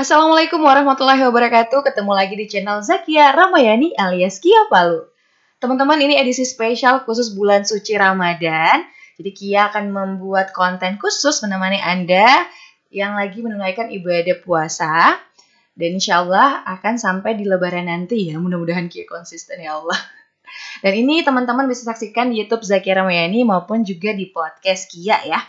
Assalamualaikum warahmatullahi wabarakatuh. Ketemu lagi di channel Zakia Ramayani alias Kia Palu. Teman-teman, ini edisi spesial khusus bulan suci Ramadan. Jadi Kia akan membuat konten khusus menemani Anda yang lagi menunaikan ibadah puasa. Dan insya Allah akan sampai di lebaran nanti ya. Mudah-mudahan Kia konsisten ya Allah. Dan ini teman-teman bisa saksikan di Youtube Zakia Ramayani maupun juga di podcast Kia ya.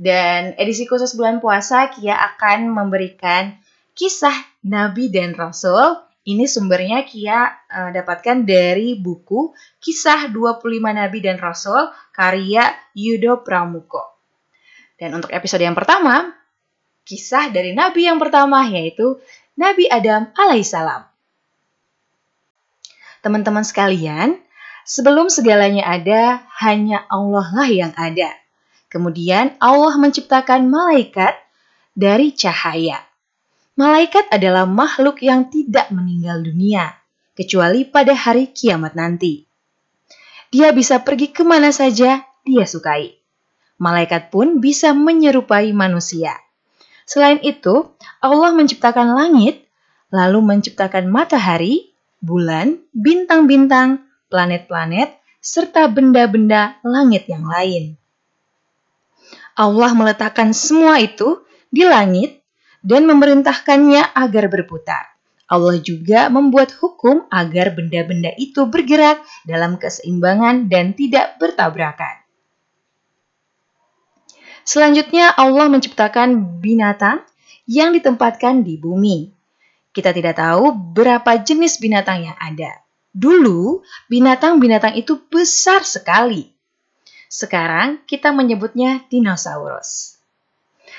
Dan edisi khusus bulan puasa Kia akan memberikan kisah Nabi dan Rasul. Ini sumbernya Kia uh, dapatkan dari buku Kisah 25 Nabi dan Rasul karya Yudo Pramuko. Dan untuk episode yang pertama, kisah dari Nabi yang pertama yaitu Nabi Adam alaihissalam. Teman-teman sekalian, sebelum segalanya ada, hanya Allah lah yang ada. Kemudian Allah menciptakan malaikat dari cahaya. Malaikat adalah makhluk yang tidak meninggal dunia, kecuali pada hari kiamat nanti. Dia bisa pergi ke mana saja dia sukai. Malaikat pun bisa menyerupai manusia. Selain itu, Allah menciptakan langit, lalu menciptakan matahari, bulan, bintang-bintang, planet-planet, serta benda-benda langit yang lain. Allah meletakkan semua itu di langit dan memerintahkannya agar berputar. Allah juga membuat hukum agar benda-benda itu bergerak dalam keseimbangan dan tidak bertabrakan. Selanjutnya, Allah menciptakan binatang yang ditempatkan di bumi. Kita tidak tahu berapa jenis binatang yang ada. Dulu, binatang-binatang itu besar sekali. Sekarang, kita menyebutnya dinosaurus.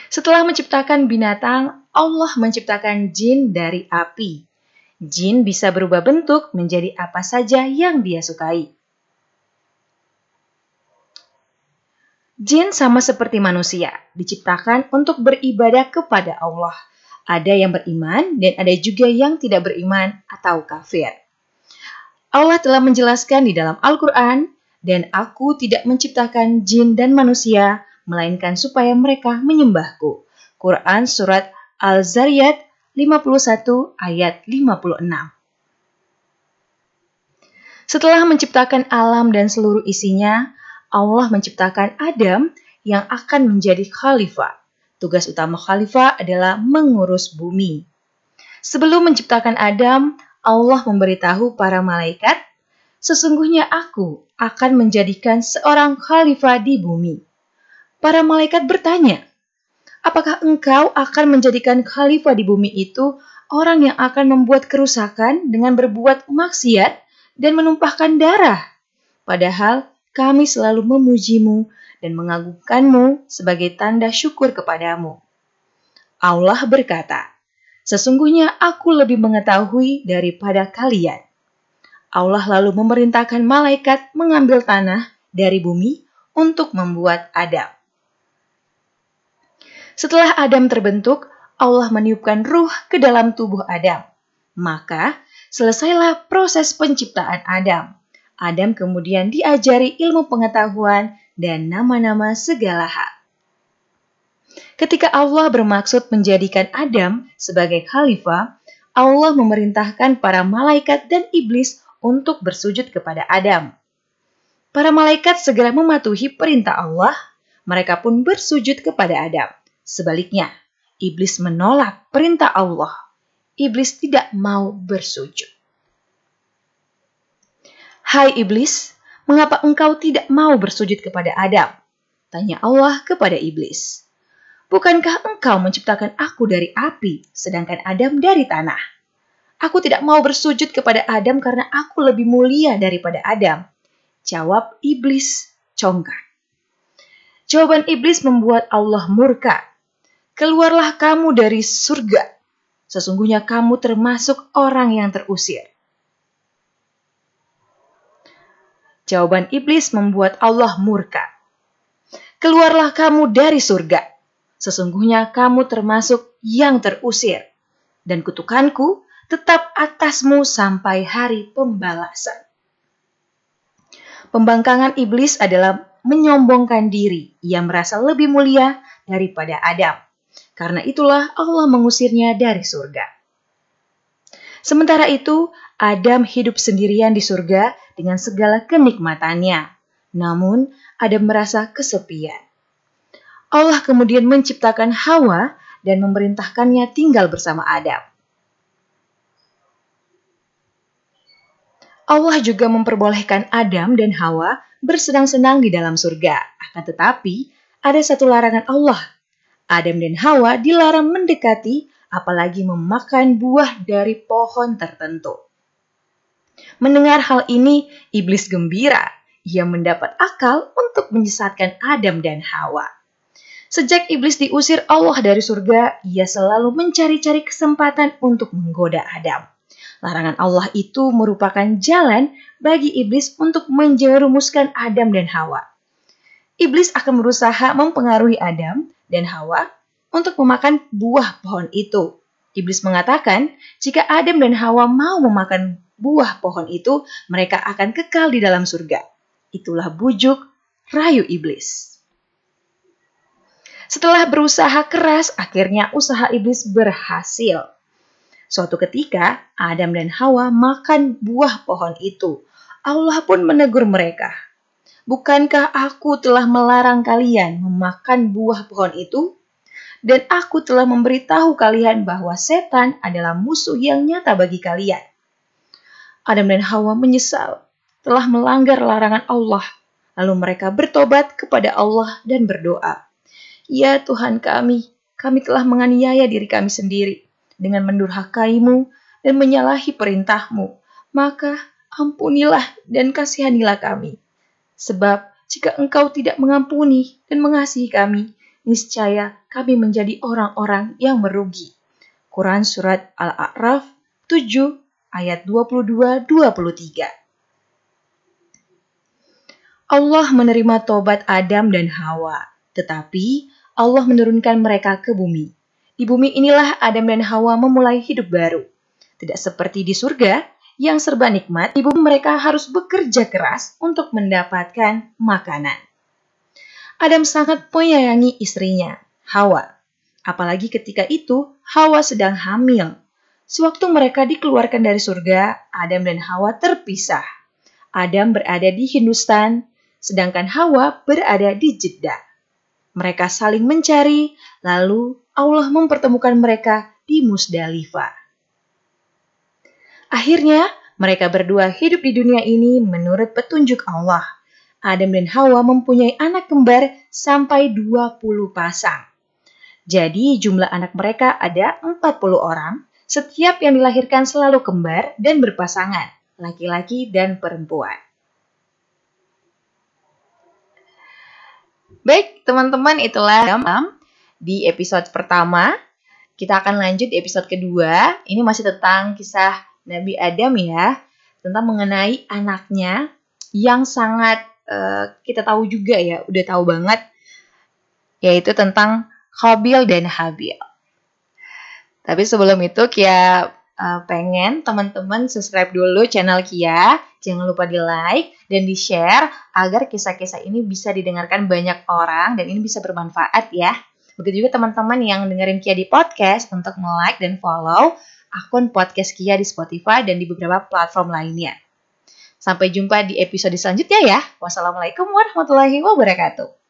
Setelah menciptakan binatang, Allah menciptakan jin dari api. Jin bisa berubah bentuk menjadi apa saja yang dia sukai. Jin sama seperti manusia, diciptakan untuk beribadah kepada Allah. Ada yang beriman dan ada juga yang tidak beriman atau kafir. Allah telah menjelaskan di dalam Al-Quran, dan aku tidak menciptakan jin dan manusia melainkan supaya mereka menyembahku. Quran Surat Al-Zariyat 51 ayat 56 Setelah menciptakan alam dan seluruh isinya, Allah menciptakan Adam yang akan menjadi khalifah. Tugas utama khalifah adalah mengurus bumi. Sebelum menciptakan Adam, Allah memberitahu para malaikat, "Sesungguhnya Aku akan menjadikan seorang khalifah di bumi." Para malaikat bertanya, Apakah engkau akan menjadikan khalifah di bumi itu orang yang akan membuat kerusakan dengan berbuat maksiat dan menumpahkan darah? Padahal kami selalu memujimu dan mengagungkanmu sebagai tanda syukur kepadamu. Allah berkata, Sesungguhnya aku lebih mengetahui daripada kalian. Allah lalu memerintahkan malaikat mengambil tanah dari bumi untuk membuat Adam. Setelah Adam terbentuk, Allah meniupkan ruh ke dalam tubuh Adam. Maka, selesailah proses penciptaan Adam. Adam kemudian diajari ilmu pengetahuan dan nama-nama segala hal. Ketika Allah bermaksud menjadikan Adam sebagai khalifah, Allah memerintahkan para malaikat dan iblis untuk bersujud kepada Adam. Para malaikat segera mematuhi perintah Allah, mereka pun bersujud kepada Adam. Sebaliknya, iblis menolak perintah Allah. Iblis tidak mau bersujud. Hai iblis, mengapa engkau tidak mau bersujud kepada Adam? Tanya Allah kepada iblis. Bukankah engkau menciptakan aku dari api, sedangkan Adam dari tanah? Aku tidak mau bersujud kepada Adam karena aku lebih mulia daripada Adam. Jawab iblis congkak. Jawaban iblis membuat Allah murka keluarlah kamu dari surga. Sesungguhnya kamu termasuk orang yang terusir. Jawaban iblis membuat Allah murka. Keluarlah kamu dari surga. Sesungguhnya kamu termasuk yang terusir. Dan kutukanku tetap atasmu sampai hari pembalasan. Pembangkangan iblis adalah menyombongkan diri. Ia merasa lebih mulia daripada Adam Karena itulah Allah mengusirnya dari surga. Sementara itu, Adam hidup sendirian di surga dengan segala kenikmatannya. Namun, Adam merasa kesepian. Allah kemudian menciptakan Hawa dan memerintahkannya tinggal bersama Adam. Allah juga memperbolehkan Adam dan Hawa bersenang-senang di dalam surga. Akan tetapi, ada satu larangan Allah. Adam dan Hawa dilarang mendekati apalagi memakan buah dari pohon tertentu. Mendengar hal ini, iblis gembira. Ia mendapat akal untuk menyesatkan Adam dan Hawa. Sejak iblis diusir Allah dari surga, ia selalu mencari-cari kesempatan untuk menggoda Adam. Larangan Allah itu merupakan jalan bagi iblis untuk menjerumuskan Adam dan Hawa. Iblis akan berusaha mempengaruhi Adam dan Hawa untuk memakan buah pohon itu. Iblis mengatakan, jika Adam dan Hawa mau memakan buah pohon itu, mereka akan kekal di dalam surga. Itulah bujuk rayu iblis. Setelah berusaha keras, akhirnya usaha iblis berhasil. Suatu ketika, Adam dan Hawa makan buah pohon itu. Allah pun menegur mereka. Bukankah aku telah melarang kalian memakan buah pohon itu? dan aku telah memberitahu kalian bahwa setan adalah musuh yang nyata bagi kalian. Adam dan Hawa menyesal telah melanggar larangan Allah, lalu mereka bertobat kepada Allah dan berdoa, "Ya Tuhan kami, kami telah menganiaya diri kami sendiri dengan mendurhakaimu dan menyalahi perintahmu, maka ampunilah dan kasihanilah kami. Sebab jika engkau tidak mengampuni dan mengasihi kami, niscaya kami menjadi orang-orang yang merugi. Quran Surat Al-A'raf 7 ayat 22-23 Allah menerima tobat Adam dan Hawa, tetapi Allah menurunkan mereka ke bumi. Di bumi inilah Adam dan Hawa memulai hidup baru. Tidak seperti di surga, yang serba nikmat, ibu mereka harus bekerja keras untuk mendapatkan makanan. Adam sangat menyayangi istrinya, Hawa. Apalagi ketika itu Hawa sedang hamil. Sewaktu mereka dikeluarkan dari surga, Adam dan Hawa terpisah. Adam berada di Hindustan, sedangkan Hawa berada di Jeddah. Mereka saling mencari, lalu Allah mempertemukan mereka di Musdalifah. Akhirnya, mereka berdua hidup di dunia ini menurut petunjuk Allah. Adam dan Hawa mempunyai anak kembar sampai 20 pasang. Jadi jumlah anak mereka ada 40 orang, setiap yang dilahirkan selalu kembar dan berpasangan, laki-laki dan perempuan. Baik, teman-teman, itulah di episode pertama. Kita akan lanjut di episode kedua. Ini masih tentang kisah Nabi Adam ya, tentang mengenai anaknya yang sangat uh, kita tahu juga ya, udah tahu banget, yaitu tentang Habil dan Habil. Tapi sebelum itu Kia uh, pengen teman-teman subscribe dulu channel Kia, jangan lupa di like dan di share agar kisah-kisah ini bisa didengarkan banyak orang dan ini bisa bermanfaat ya. Begitu juga teman-teman yang dengerin Kia di podcast untuk like dan follow akun podcast Kia di Spotify dan di beberapa platform lainnya. Sampai jumpa di episode selanjutnya ya. Wassalamualaikum warahmatullahi wabarakatuh.